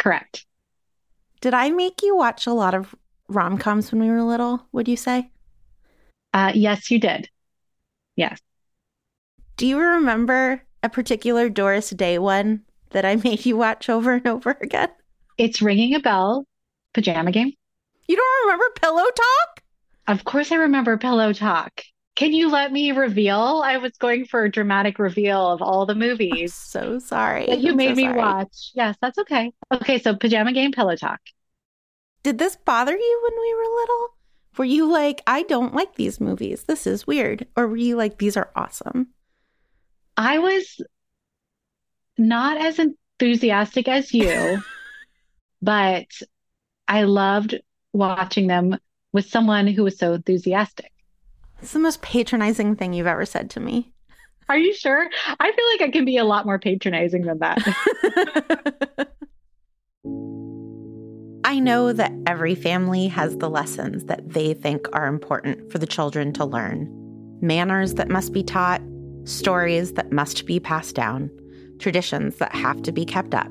Correct. Did I make you watch a lot of rom coms when we were little, would you say? Uh, yes, you did. Yes. Do you remember a particular Doris Day one that I made you watch over and over again? It's ringing a bell. Pajama game. You don't remember Pillow Talk? Of course, I remember Pillow Talk. Can you let me reveal? I was going for a dramatic reveal of all the I'm movies so sorry. that you I'm so made me sorry. watch. Yes, that's okay. Okay, so Pajama Game, Pillow Talk. Did this bother you when we were little? Were you like, I don't like these movies. This is weird. Or were you like, these are awesome? I was not as enthusiastic as you, but I loved watching them with someone who was so enthusiastic. It's the most patronizing thing you've ever said to me. Are you sure? I feel like I can be a lot more patronizing than that. I know that every family has the lessons that they think are important for the children to learn manners that must be taught, stories that must be passed down, traditions that have to be kept up.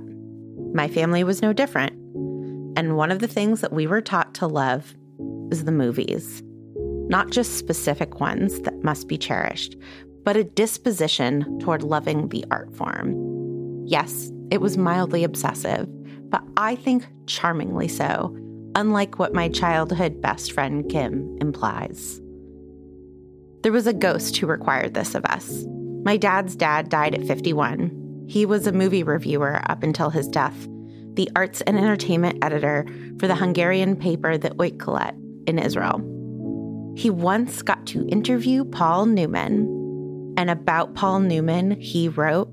My family was no different. And one of the things that we were taught to love is the movies. Not just specific ones that must be cherished, but a disposition toward loving the art form. Yes, it was mildly obsessive, but I think charmingly so, unlike what my childhood best friend Kim implies. There was a ghost who required this of us. My dad's dad died at 51. He was a movie reviewer up until his death, the arts and entertainment editor for the Hungarian paper The Oikolet in Israel. He once got to interview Paul Newman, and about Paul Newman, he wrote,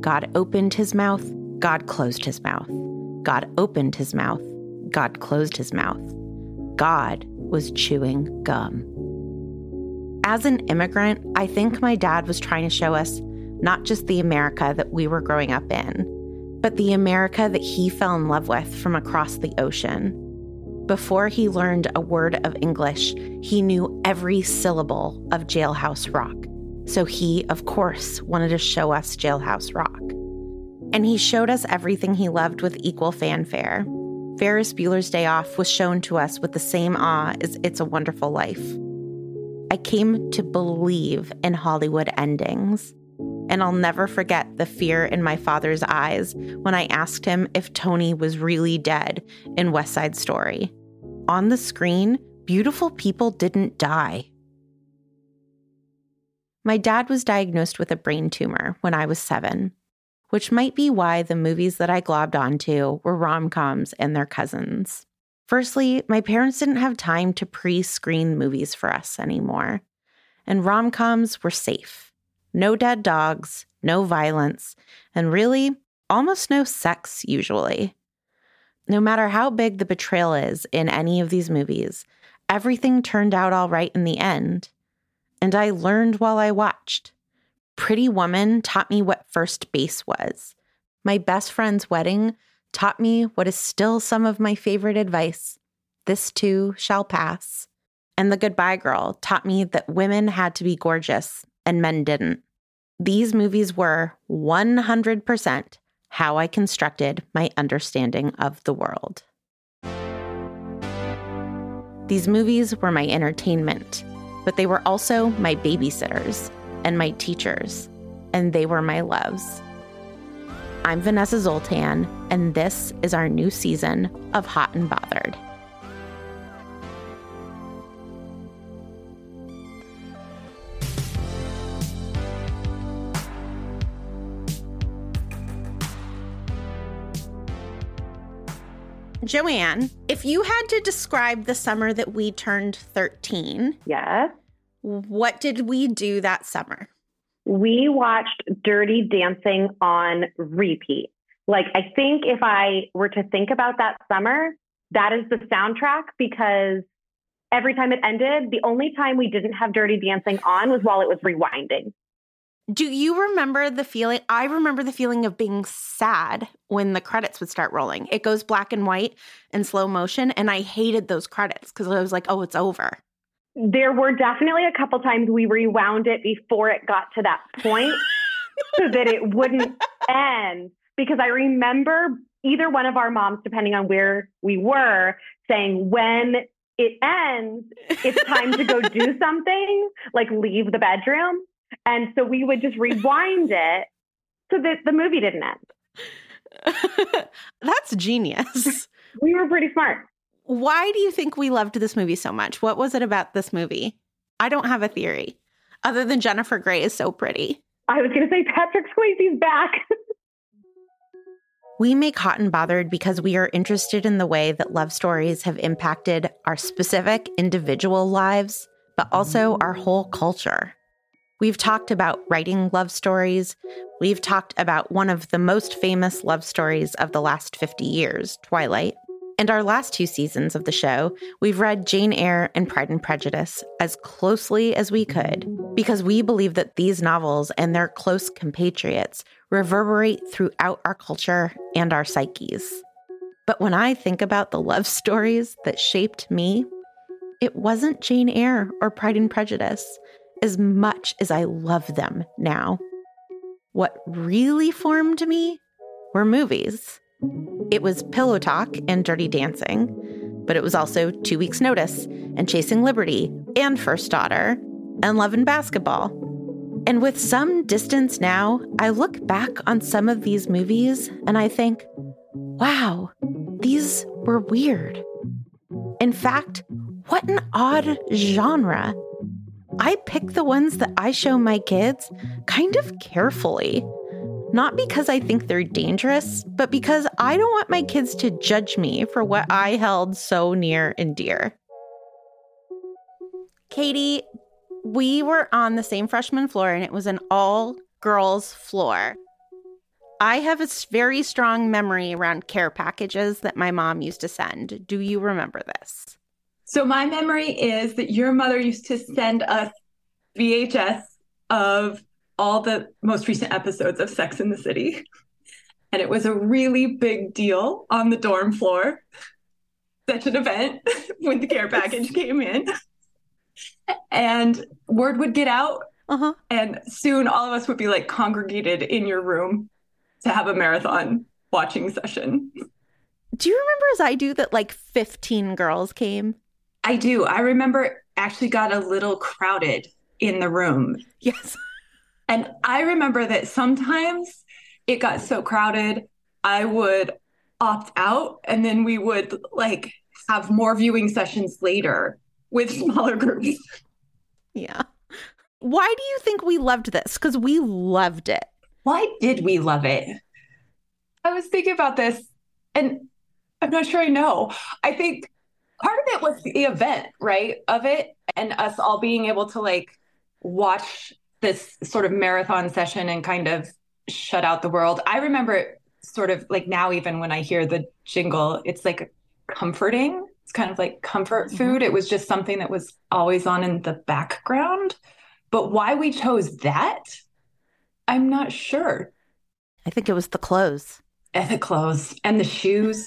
God opened his mouth, God closed his mouth. God opened his mouth, God closed his mouth. God was chewing gum. As an immigrant, I think my dad was trying to show us not just the America that we were growing up in, but the America that he fell in love with from across the ocean. Before he learned a word of English, he knew every syllable of Jailhouse Rock. So he, of course, wanted to show us Jailhouse Rock. And he showed us everything he loved with equal fanfare. Ferris Bueller's Day Off was shown to us with the same awe as It's a Wonderful Life. I came to believe in Hollywood endings. And I'll never forget the fear in my father's eyes when I asked him if Tony was really dead in West Side Story. On the screen, beautiful people didn't die. My dad was diagnosed with a brain tumor when I was seven, which might be why the movies that I globbed onto were rom coms and their cousins. Firstly, my parents didn't have time to pre screen movies for us anymore, and rom coms were safe. No dead dogs, no violence, and really, almost no sex usually. No matter how big the betrayal is in any of these movies, everything turned out all right in the end. And I learned while I watched. Pretty Woman taught me what first base was. My best friend's wedding taught me what is still some of my favorite advice this too shall pass. And The Goodbye Girl taught me that women had to be gorgeous and men didn't. These movies were 100% how I constructed my understanding of the world. These movies were my entertainment, but they were also my babysitters and my teachers, and they were my loves. I'm Vanessa Zoltan, and this is our new season of Hot and Bothered. Joanne, if you had to describe the summer that we turned 13, Yes. what did we do that summer? We watched Dirty Dancing on repeat. Like, I think if I were to think about that summer, that is the soundtrack because every time it ended, the only time we didn't have Dirty Dancing on was while it was rewinding. Do you remember the feeling? I remember the feeling of being sad when the credits would start rolling. It goes black and white in slow motion, and I hated those credits because I was like, oh, it's over. There were definitely a couple times we rewound it before it got to that point so that it wouldn't end. Because I remember either one of our moms, depending on where we were, saying, when it ends, it's time to go do something, like leave the bedroom. And so we would just rewind it so that the movie didn't end. That's genius. We were pretty smart. Why do you think we loved this movie so much? What was it about this movie? I don't have a theory other than Jennifer Grey is so pretty. I was going to say Patrick Swayze's back. We make Hot and Bothered because we are interested in the way that love stories have impacted our specific individual lives, but also our whole culture. We've talked about writing love stories. We've talked about one of the most famous love stories of the last 50 years, Twilight. And our last two seasons of the show, we've read Jane Eyre and Pride and Prejudice as closely as we could because we believe that these novels and their close compatriots reverberate throughout our culture and our psyches. But when I think about the love stories that shaped me, it wasn't Jane Eyre or Pride and Prejudice as much as I love them now. What really formed me were movies. It was Pillow Talk and Dirty Dancing, but it was also Two Weeks Notice and Chasing Liberty and First Daughter and Love and Basketball. And with some distance now, I look back on some of these movies and I think, wow, these were weird. In fact, what an odd genre. I pick the ones that I show my kids kind of carefully. Not because I think they're dangerous, but because I don't want my kids to judge me for what I held so near and dear. Katie, we were on the same freshman floor and it was an all girls floor. I have a very strong memory around care packages that my mom used to send. Do you remember this? So my memory is that your mother used to send us VHS of all the most recent episodes of Sex in the City. And it was a really big deal on the dorm floor. Such an event when the care package came in. And word would get out. Uh-huh. And soon all of us would be like congregated in your room to have a marathon watching session. Do you remember as I do that like 15 girls came? I do. I remember actually got a little crowded in the room. Yes. And I remember that sometimes it got so crowded, I would opt out and then we would like have more viewing sessions later with smaller groups. Yeah. Why do you think we loved this? Because we loved it. Why did we love it? I was thinking about this and I'm not sure I know. I think part of it was the event, right? Of it and us all being able to like watch this sort of marathon session and kind of shut out the world. I remember it sort of like now, even when I hear the jingle, it's like comforting. It's kind of like comfort mm-hmm. food. It was just something that was always on in the background. But why we chose that, I'm not sure. I think it was the clothes. And the clothes and the shoes.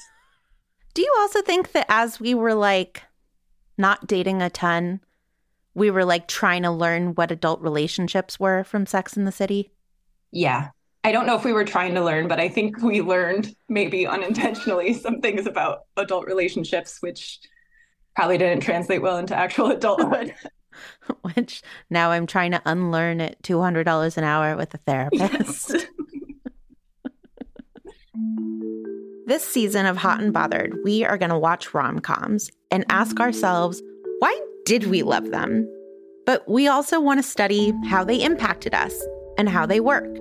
Do you also think that as we were like not dating a ton, we were like trying to learn what adult relationships were from Sex in the City? Yeah. I don't know if we were trying to learn, but I think we learned maybe unintentionally some things about adult relationships, which probably didn't translate well into actual adulthood. which now I'm trying to unlearn at $200 an hour with a therapist. This season of Hot and Bothered, we are going to watch rom coms and ask ourselves why did we love them? But we also want to study how they impacted us and how they work.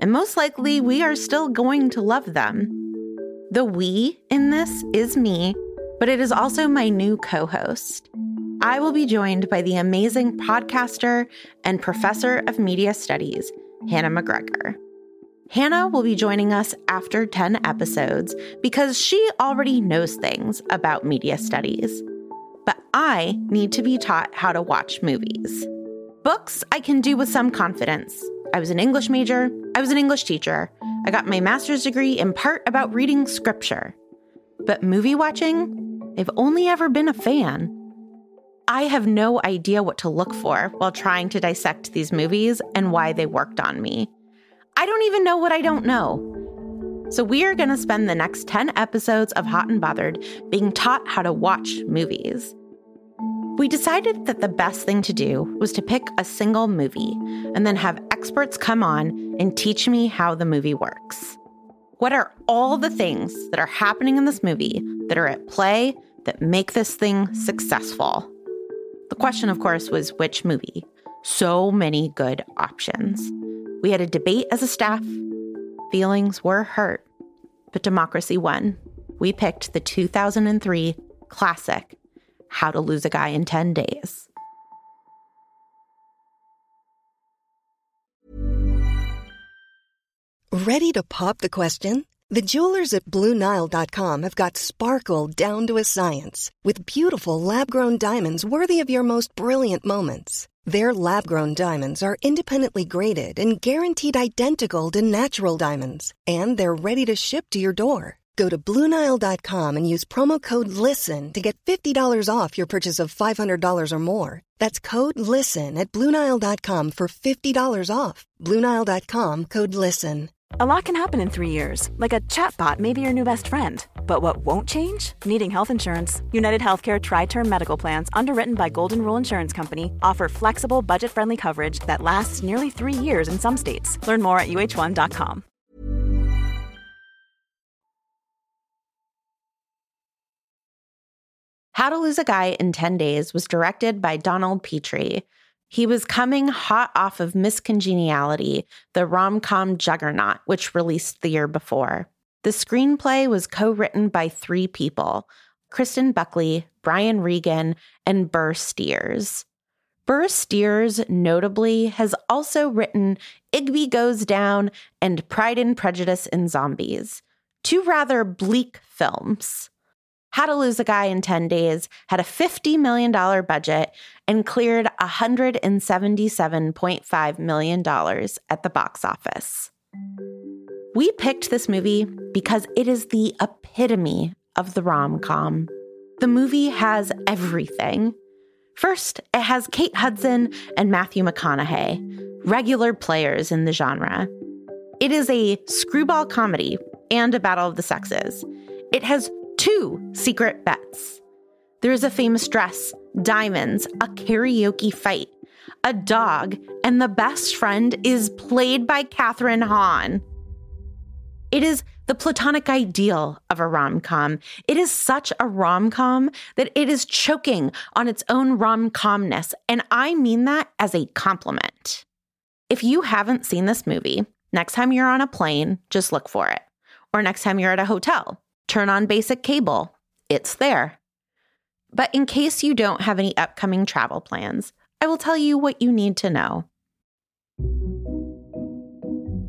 And most likely, we are still going to love them. The we in this is me, but it is also my new co host. I will be joined by the amazing podcaster and professor of media studies, Hannah McGregor. Hannah will be joining us after 10 episodes because she already knows things about media studies. But I need to be taught how to watch movies. Books I can do with some confidence. I was an English major, I was an English teacher, I got my master's degree in part about reading scripture. But movie watching, I've only ever been a fan. I have no idea what to look for while trying to dissect these movies and why they worked on me. I don't even know what I don't know. So, we are going to spend the next 10 episodes of Hot and Bothered being taught how to watch movies. We decided that the best thing to do was to pick a single movie and then have experts come on and teach me how the movie works. What are all the things that are happening in this movie that are at play that make this thing successful? The question, of course, was which movie? So many good options. We had a debate as a staff. Feelings were hurt, but democracy won. We picked the 2003 classic, How to Lose a Guy in 10 Days. Ready to pop the question? The jewelers at Bluenile.com have got sparkle down to a science with beautiful lab grown diamonds worthy of your most brilliant moments. Their lab grown diamonds are independently graded and guaranteed identical to natural diamonds, and they're ready to ship to your door. Go to Bluenile.com and use promo code LISTEN to get $50 off your purchase of $500 or more. That's code LISTEN at Bluenile.com for $50 off. Bluenile.com code LISTEN. A lot can happen in three years, like a chatbot may be your new best friend. But what won't change? Needing health insurance. United Healthcare Tri Term Medical Plans, underwritten by Golden Rule Insurance Company, offer flexible, budget friendly coverage that lasts nearly three years in some states. Learn more at uh1.com. How to Lose a Guy in 10 Days was directed by Donald Petrie. He was coming hot off of Miss Congeniality, the rom com juggernaut, which released the year before. The screenplay was co written by three people Kristen Buckley, Brian Regan, and Burr Steers. Burr Steers, notably, has also written Igby Goes Down and Pride and Prejudice in Zombies, two rather bleak films. How to Lose a Guy in 10 Days had a $50 million budget and cleared $177.5 million at the box office. We picked this movie because it is the epitome of the rom com. The movie has everything. First, it has Kate Hudson and Matthew McConaughey, regular players in the genre. It is a screwball comedy and a battle of the sexes. It has two secret bets. There is a famous dress, diamonds, a karaoke fight, a dog, and the best friend is played by Kathryn Hahn. It is the platonic ideal of a rom com. It is such a rom com that it is choking on its own rom comness, and I mean that as a compliment. If you haven't seen this movie, next time you're on a plane, just look for it. Or next time you're at a hotel, turn on basic cable. It's there. But in case you don't have any upcoming travel plans, I will tell you what you need to know.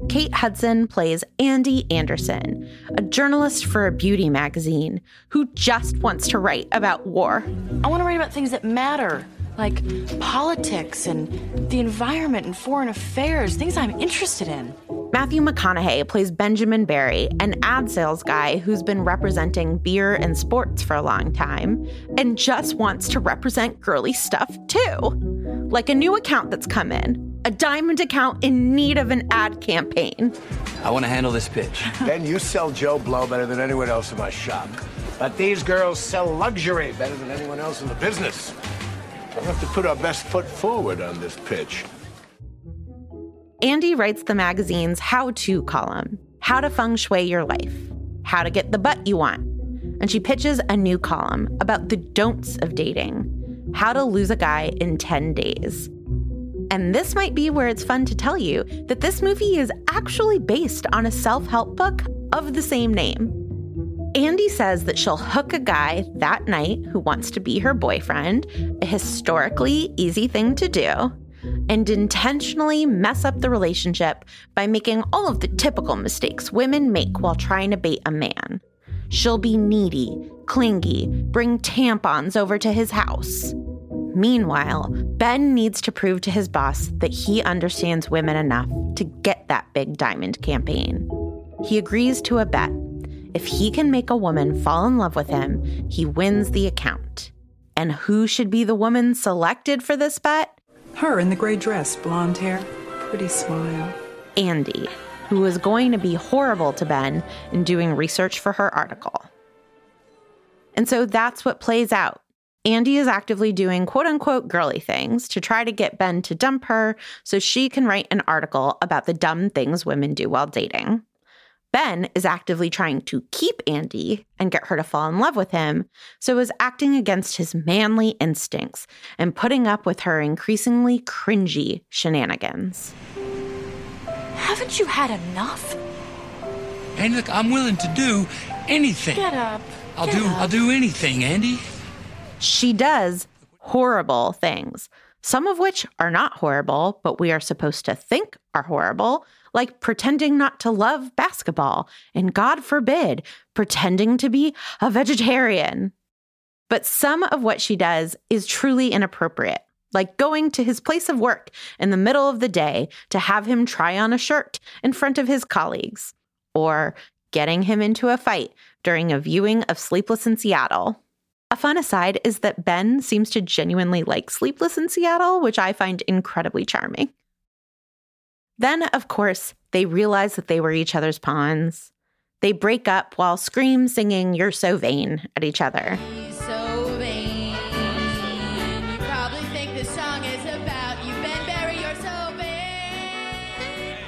Kate Hudson plays Andy Anderson, a journalist for a beauty magazine who just wants to write about war. I want to write about things that matter, like politics and the environment and foreign affairs, things I'm interested in. Matthew McConaughey plays Benjamin Barry, an ad sales guy who's been representing beer and sports for a long time and just wants to represent girly stuff too. Like a new account that's come in, a diamond account in need of an ad campaign. I want to handle this pitch. Ben, you sell Joe Blow better than anyone else in my shop. But these girls sell luxury better than anyone else in the business. We'll have to put our best foot forward on this pitch. Andy writes the magazine's how to column how to feng shui your life, how to get the butt you want. And she pitches a new column about the don'ts of dating, how to lose a guy in 10 days. And this might be where it's fun to tell you that this movie is actually based on a self help book of the same name. Andy says that she'll hook a guy that night who wants to be her boyfriend, a historically easy thing to do, and intentionally mess up the relationship by making all of the typical mistakes women make while trying to bait a man. She'll be needy, clingy, bring tampons over to his house. Meanwhile, Ben needs to prove to his boss that he understands women enough to get that big diamond campaign. He agrees to a bet if he can make a woman fall in love with him, he wins the account. And who should be the woman selected for this bet? Her in the gray dress, blonde hair, pretty smile. Andy, who is going to be horrible to Ben in doing research for her article. And so that's what plays out. Andy is actively doing quote unquote girly things to try to get Ben to dump her so she can write an article about the dumb things women do while dating. Ben is actively trying to keep Andy and get her to fall in love with him, so is acting against his manly instincts and putting up with her increasingly cringy shenanigans. Haven't you had enough? Andy, look, I'm willing to do anything. Get up. I'll Get do up. I'll do anything, Andy. She does horrible things, some of which are not horrible, but we are supposed to think are horrible, like pretending not to love basketball, and God forbid, pretending to be a vegetarian. But some of what she does is truly inappropriate, like going to his place of work in the middle of the day to have him try on a shirt in front of his colleagues, or getting him into a fight during a viewing of Sleepless in Seattle. A fun aside is that Ben seems to genuinely like Sleepless in Seattle, which I find incredibly charming. Then, of course, they realize that they were each other's pawns. They break up while Scream singing You're So Vain at each other. So vain. You probably think this song is about you, Ben Barry. So.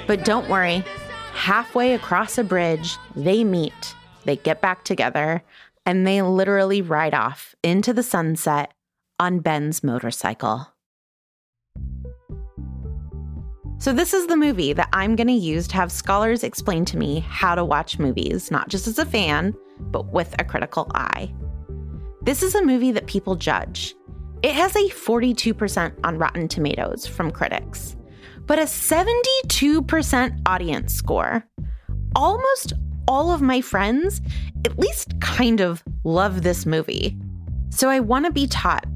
But don't worry, halfway across a bridge, they meet, they get back together, and they literally ride off into the sunset on Ben's motorcycle. So, this is the movie that I'm going to use to have scholars explain to me how to watch movies, not just as a fan, but with a critical eye. This is a movie that people judge. It has a 42% on Rotten Tomatoes from critics, but a 72% audience score. Almost all of my friends at least kind of love this movie. So I want to be taught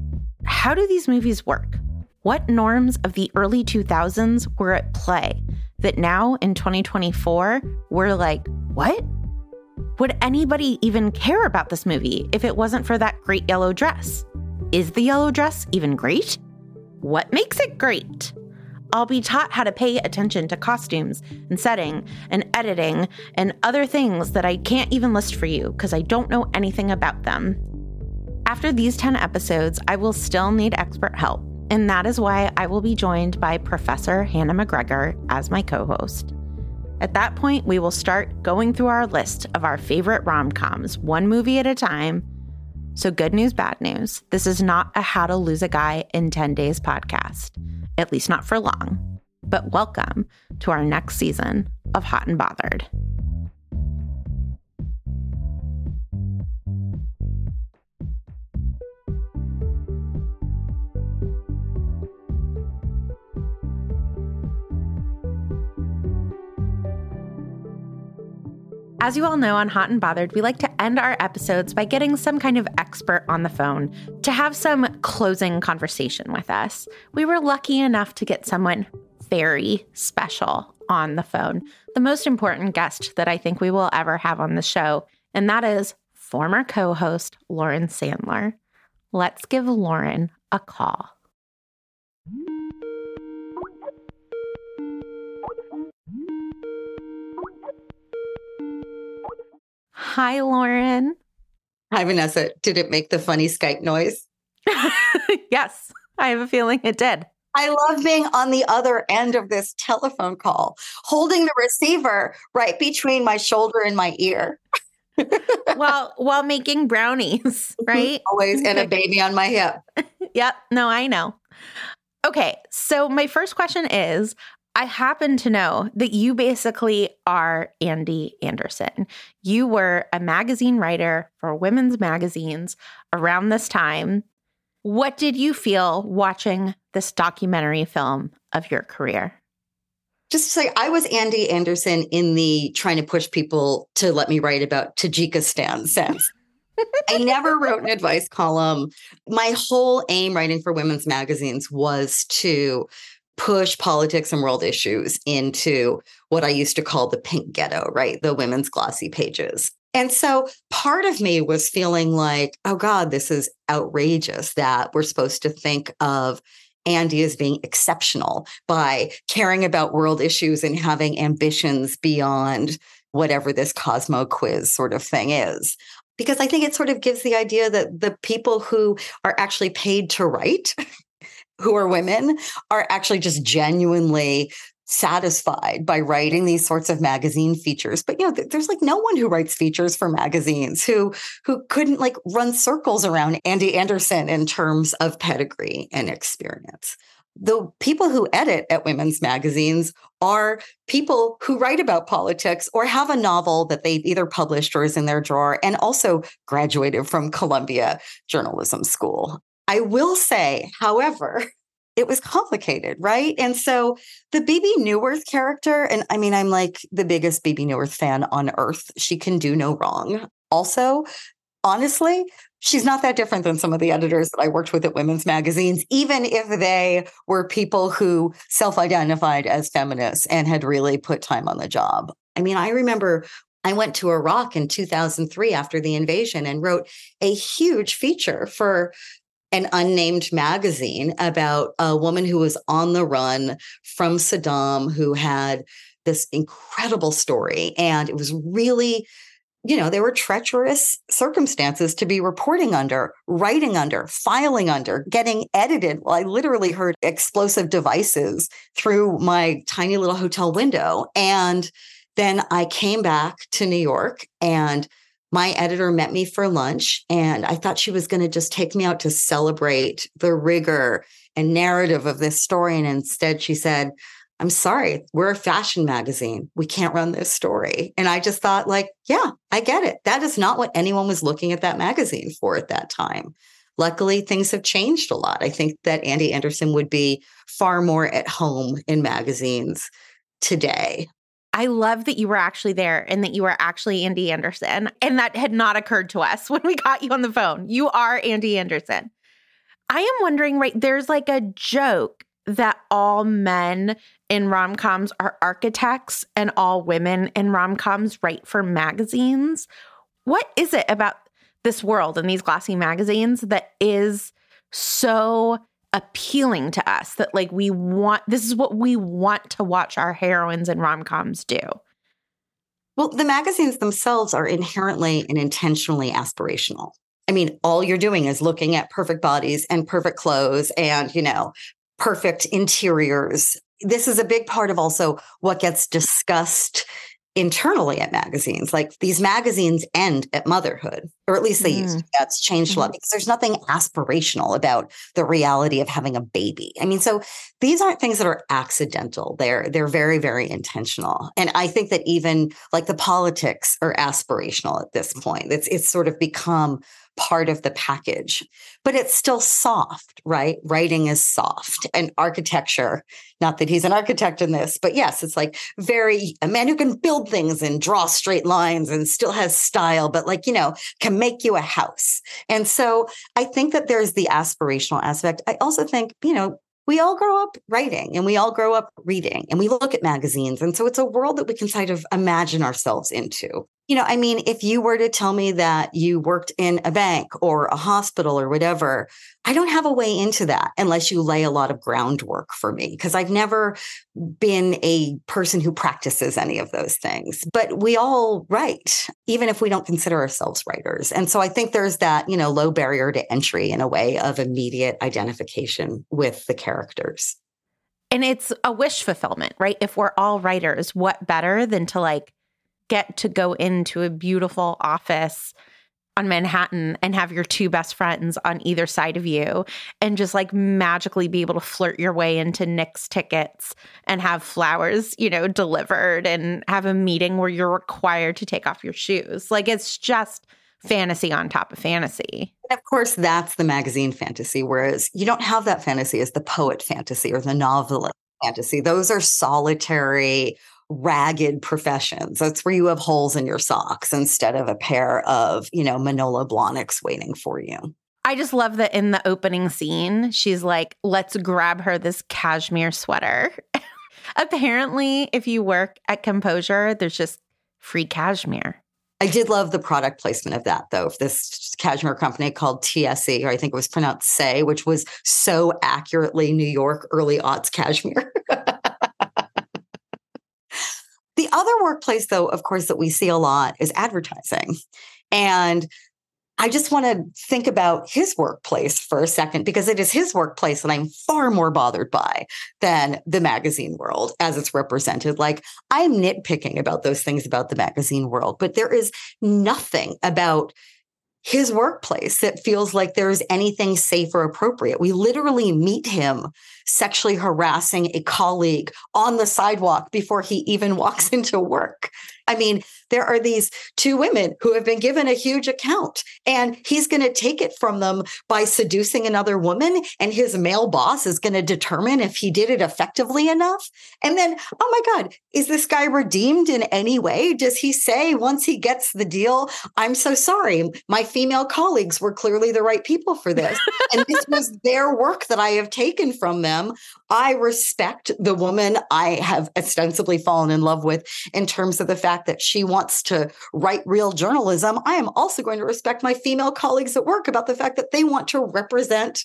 how do these movies work? What norms of the early 2000s were at play that now in 2024 we're like, what? Would anybody even care about this movie if it wasn't for that great yellow dress? Is the yellow dress even great? What makes it great? I'll be taught how to pay attention to costumes and setting and editing and other things that I can't even list for you because I don't know anything about them. After these 10 episodes, I will still need expert help, and that is why I will be joined by Professor Hannah McGregor as my co host. At that point, we will start going through our list of our favorite rom coms, one movie at a time. So, good news, bad news. This is not a How to Lose a Guy in 10 Days podcast, at least not for long. But welcome to our next season of Hot and Bothered. As you all know on Hot and Bothered, we like to end our episodes by getting some kind of expert on the phone to have some closing conversation with us. We were lucky enough to get someone very special on the phone, the most important guest that I think we will ever have on the show, and that is former co host Lauren Sandler. Let's give Lauren a call. Hi, Lauren. Hi, Vanessa. Did it make the funny Skype noise? yes. I have a feeling it did. I love being on the other end of this telephone call, holding the receiver right between my shoulder and my ear. while while making brownies, right? Always and a baby on my hip. yep. No, I know. Okay, so my first question is I happen to know that you basically are Andy Anderson. You were a magazine writer for women's magazines around this time. What did you feel watching this documentary film of your career? Just to say, I was Andy Anderson in the trying to push people to let me write about Tajikistan sense. I never wrote an advice column. My whole aim writing for women's magazines was to push politics and world issues into what I used to call the pink ghetto, right? The women's glossy pages. And so part of me was feeling like, oh God, this is outrageous that we're supposed to think of Andy as being exceptional by caring about world issues and having ambitions beyond whatever this Cosmo quiz sort of thing is. Because I think it sort of gives the idea that the people who are actually paid to write who are women are actually just genuinely satisfied by writing these sorts of magazine features but you know there's like no one who writes features for magazines who who couldn't like run circles around Andy Anderson in terms of pedigree and experience the people who edit at women's magazines are people who write about politics or have a novel that they've either published or is in their drawer and also graduated from Columbia Journalism School. I will say, however, it was complicated, right? And so the Bebe Neuwirth character, and I mean, I'm like the biggest Bebe Neuwirth fan on earth. She can do no wrong. Also, honestly, she's not that different than some of the editors that I worked with at women's magazines, even if they were people who self identified as feminists and had really put time on the job. I mean, I remember I went to Iraq in 2003 after the invasion and wrote a huge feature for an unnamed magazine about a woman who was on the run from Saddam who had this incredible story. And it was really, you know, there were treacherous circumstances to be reporting under, writing under, filing under, getting edited. Well, I literally heard explosive devices through my tiny little hotel window. And then I came back to New York and my editor met me for lunch and I thought she was going to just take me out to celebrate the rigor and narrative of this story. And instead, she said, I'm sorry, we're a fashion magazine. We can't run this story. And I just thought, like, yeah, I get it. That is not what anyone was looking at that magazine for at that time. Luckily, things have changed a lot. I think that Andy Anderson would be far more at home in magazines today. I love that you were actually there and that you were actually Andy Anderson. And that had not occurred to us when we got you on the phone. You are Andy Anderson. I am wondering, right? There's like a joke that all men in rom coms are architects and all women in rom coms write for magazines. What is it about this world and these glossy magazines that is so appealing to us that like we want this is what we want to watch our heroines and rom-coms do. Well, the magazines themselves are inherently and intentionally aspirational. I mean, all you're doing is looking at perfect bodies and perfect clothes and, you know, perfect interiors. This is a big part of also what gets discussed internally at magazines. Like these magazines end at motherhood, or at least they mm. used to. That's changed mm-hmm. a lot mm-hmm. because there's nothing aspirational about the reality of having a baby. I mean, so these aren't things that are accidental. They're they're very, very intentional. And I think that even like the politics are aspirational at this point. It's it's sort of become part of the package, but it's still soft, right? Writing is soft and architecture, not that he's an architect in this, but yes, it's like very a man who can build things and draw straight lines and still has style, but like, you know, can make you a house. And so I think that there's the aspirational aspect. I also think, you know, we all grow up writing and we all grow up reading and we look at magazines. And so it's a world that we can kind of imagine ourselves into. You know, I mean, if you were to tell me that you worked in a bank or a hospital or whatever, I don't have a way into that unless you lay a lot of groundwork for me because I've never been a person who practices any of those things. But we all write, even if we don't consider ourselves writers. And so I think there's that, you know, low barrier to entry in a way of immediate identification with the characters. And it's a wish fulfillment, right? If we're all writers, what better than to like get to go into a beautiful office on Manhattan and have your two best friends on either side of you and just like magically be able to flirt your way into Knicks tickets and have flowers, you know, delivered and have a meeting where you're required to take off your shoes. Like it's just fantasy on top of fantasy. And of course, that's the magazine fantasy, whereas you don't have that fantasy as the poet fantasy or the novelist fantasy. Those are solitary ragged professions. That's where you have holes in your socks instead of a pair of, you know, Manolo Blahniks waiting for you. I just love that in the opening scene, she's like, let's grab her this cashmere sweater. Apparently, if you work at Composure, there's just free cashmere. I did love the product placement of that, though. This cashmere company called TSE, or I think it was pronounced Say, which was so accurately New York early aughts cashmere. The other workplace, though, of course, that we see a lot is advertising. And I just want to think about his workplace for a second because it is his workplace that I'm far more bothered by than the magazine world as it's represented. Like I'm nitpicking about those things about the magazine world, but there is nothing about his workplace that feels like there's anything safe or appropriate. We literally meet him sexually harassing a colleague on the sidewalk before he even walks into work. I mean, there are these two women who have been given a huge account, and he's going to take it from them by seducing another woman, and his male boss is going to determine if he did it effectively enough. And then, oh my God, is this guy redeemed in any way? Does he say once he gets the deal, I'm so sorry, my female colleagues were clearly the right people for this, and this was their work that I have taken from them. I respect the woman I have ostensibly fallen in love with in terms of the fact that she wants to write real journalism. I am also going to respect my female colleagues at work about the fact that they want to represent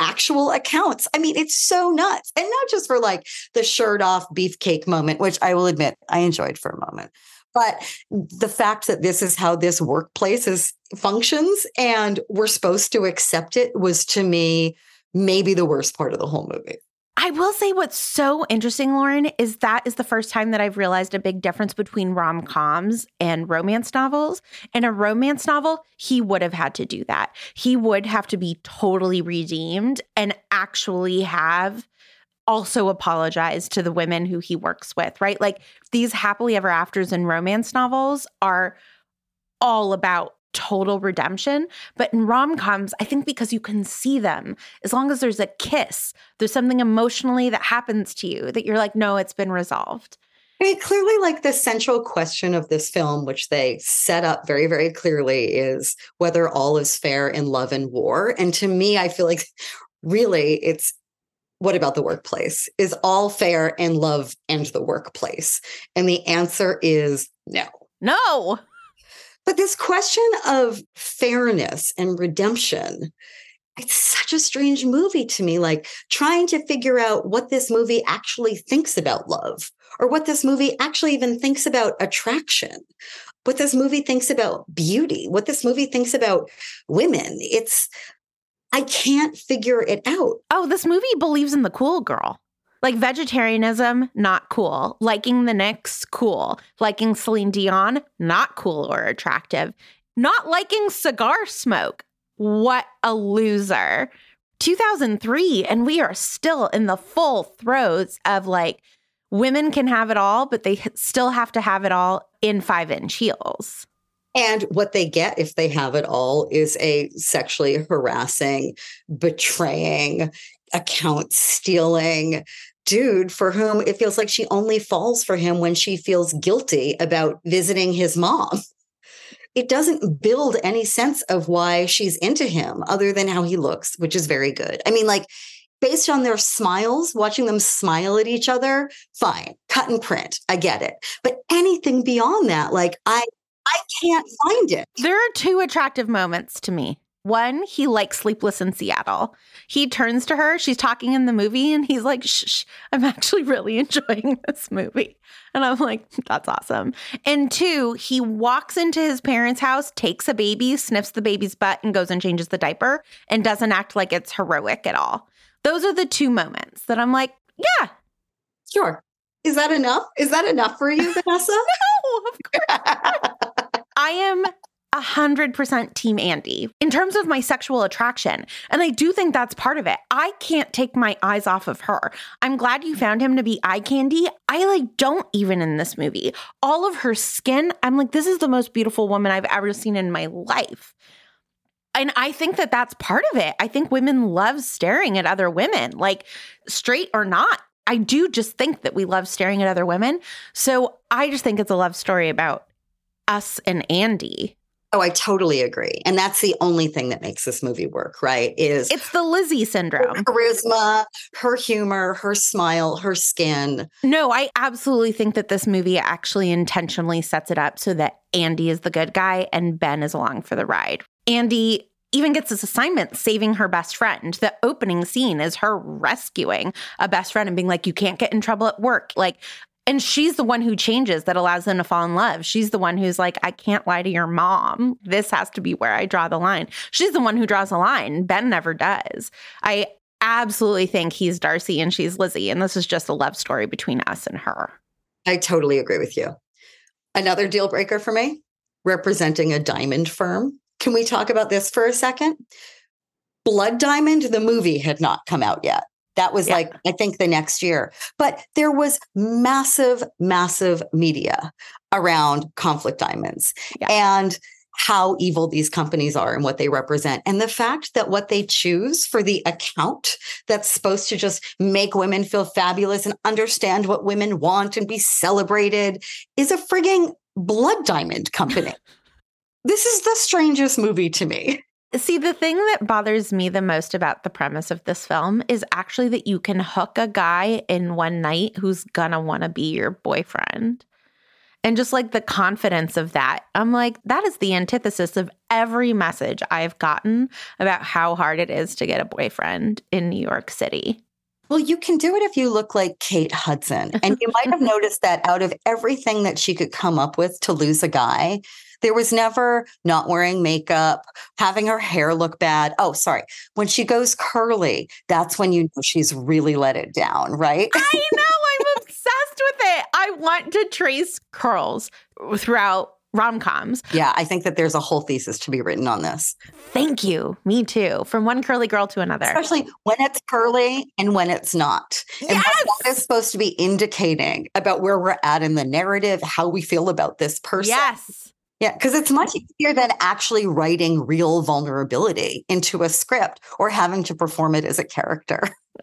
actual accounts. I mean, it's so nuts. And not just for like the shirt off beefcake moment, which I will admit I enjoyed for a moment. But the fact that this is how this workplace is functions and we're supposed to accept it was to me maybe the worst part of the whole movie. I will say what's so interesting, Lauren, is that is the first time that I've realized a big difference between rom coms and romance novels. In a romance novel, he would have had to do that. He would have to be totally redeemed and actually have also apologize to the women who he works with, right? Like these happily ever afters in romance novels are all about total redemption. But in rom coms, I think because you can see them, as long as there's a kiss, there's something emotionally that happens to you that you're like, no, it's been resolved. I mean, clearly, like the central question of this film, which they set up very, very clearly, is whether all is fair in love and war. And to me, I feel like really it's what about the workplace? Is all fair in love and the workplace? And the answer is no. No. But this question of fairness and redemption, it's such a strange movie to me. Like trying to figure out what this movie actually thinks about love or what this movie actually even thinks about attraction, what this movie thinks about beauty, what this movie thinks about women. It's, I can't figure it out. Oh, this movie believes in the cool girl. Like vegetarianism, not cool. Liking the Knicks, cool. Liking Celine Dion, not cool or attractive. Not liking cigar smoke. What a loser. 2003, and we are still in the full throes of like women can have it all, but they still have to have it all in five inch heels. And what they get if they have it all is a sexually harassing, betraying, account stealing, dude for whom it feels like she only falls for him when she feels guilty about visiting his mom. It doesn't build any sense of why she's into him other than how he looks, which is very good. I mean, like, based on their smiles, watching them smile at each other, fine, cut and print. I get it. But anything beyond that, like, I I can't find it. There are two attractive moments to me. One, he likes Sleepless in Seattle. He turns to her, she's talking in the movie, and he's like, shh, shh, I'm actually really enjoying this movie. And I'm like, that's awesome. And two, he walks into his parents' house, takes a baby, sniffs the baby's butt, and goes and changes the diaper and doesn't act like it's heroic at all. Those are the two moments that I'm like, yeah. Sure. Is that enough? Is that enough for you, Vanessa? no, of course. I am a hundred percent team Andie in terms of my sexual attraction. And I do think that's part of it. I can't take my eyes off of her. I'm glad you found him to be eye candy. I like don't even in this movie. All of her skin, I'm like, this is the most beautiful woman I've ever seen in my life. And I think that that's part of it. I think women love staring at other women, like straight or not. I do just think that we love staring at other women. So I just think it's a love story about us and Andie. Oh, I totally agree. And that's the only thing that makes this movie work, right? Is it's the Lizzie syndrome. Her charisma, her humor, her smile, her skin. No, I absolutely think that this movie actually intentionally sets it up so that Andie is the good guy and Ben is along for the ride. Andie even gets this assignment saving her best friend. The opening scene is her rescuing a best friend and being like, You can't get in trouble at work. Like, and she's the one who changes that allows them to fall in love. She's the one who's like, I can't lie to your mom. This has to be where I draw the line. She's the one who draws the line. Ben never does. I absolutely think he's Darcy and she's Lizzie. And this is just a love story between us and her. I totally agree with you. Another deal breaker for me representing a diamond firm. Can we talk about this for a second? Blood Diamond, the movie had not come out yet. That was yeah. like, I think the next year. But there was massive, massive media around conflict diamonds yeah. and how evil these companies are and what they represent. And the fact that what they choose for the account that's supposed to just make women feel fabulous and understand what women want and be celebrated is a frigging blood diamond company. this is the strangest movie to me. See, the thing that bothers me the most about the premise of this film is actually that you can hook a guy in one night who's gonna wanna be your boyfriend. And just like the confidence of that, I'm like, that is the antithesis of every message I've gotten about how hard it is to get a boyfriend in New York City. Well, you can do it if you look like Kate Hudson. And you might have noticed that out of everything that she could come up with to lose a guy, there was never not wearing makeup, having her hair look bad. Oh, sorry. When she goes curly, that's when you know she's really let it down, right? I know. I'm obsessed with it. I want to trace curls throughout rom coms. Yeah, I think that there's a whole thesis to be written on this. Thank you. Me too. From one curly girl to another. Especially when it's curly and when it's not. Yes! And what that is supposed to be indicating about where we're at in the narrative, how we feel about this person. Yes. Yeah, because it's much easier than actually writing real vulnerability into a script or having to perform it as a character.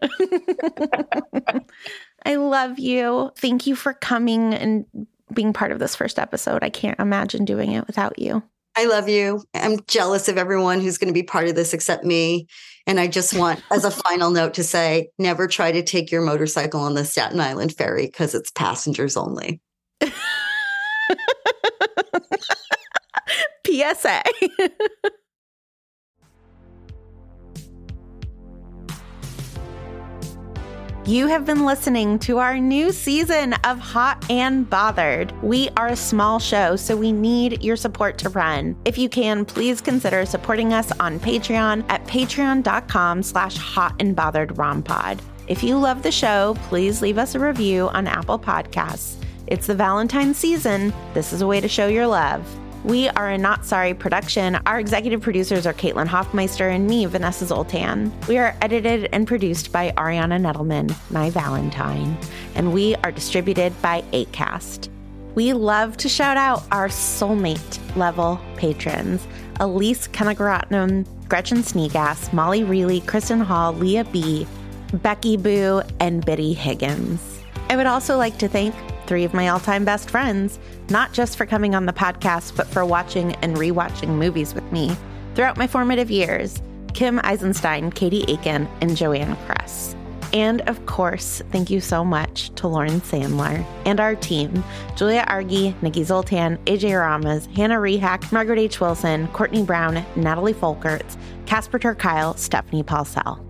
I love you. Thank you for coming and being part of this first episode. I can't imagine doing it without you. I love you. I'm jealous of everyone who's going to be part of this except me. And I just want, as a final note, to say never try to take your motorcycle on the Staten Island ferry because it's passengers only. PSA. You have been listening to our new season of Hot and Bothered. We are a small show, so we need your support to run. If you can, please consider supporting us on Patreon at patreon.com slash hot and bothered rompod. If you love the show, please leave us a review on Apple Podcasts. It's the Valentine's season. This is a way to show your love. We are a Not Sorry production. Our executive producers are Caitlin Hoffmeister and me, Vanessa Zoltan. We are edited and produced by Ariana Nedelman, my Valentine, and we are distributed by ACAST. We love to shout out our soulmate level patrons Elise Kenagaratnam, Gretchen Sneegass, Molly Reilly, Kristen Hall, Leah B., Becky Boo, and Biddy Higgins. I would also like to thank three of my all time best friends, not just for coming on the podcast, but for watching and rewatching movies with me throughout my formative years Kim Eisenstein, Katie Aiken, and Joanne Kress. And of course, thank you so much to Lauren Sandler and our team Julia Argy, Nikki Zoltan, AJ Ramas, Hannah Rehack, Margaret H. Wilson, Courtney Brown, Natalie Folkerts, Casper ter Kuile, Stephanie Paulsell.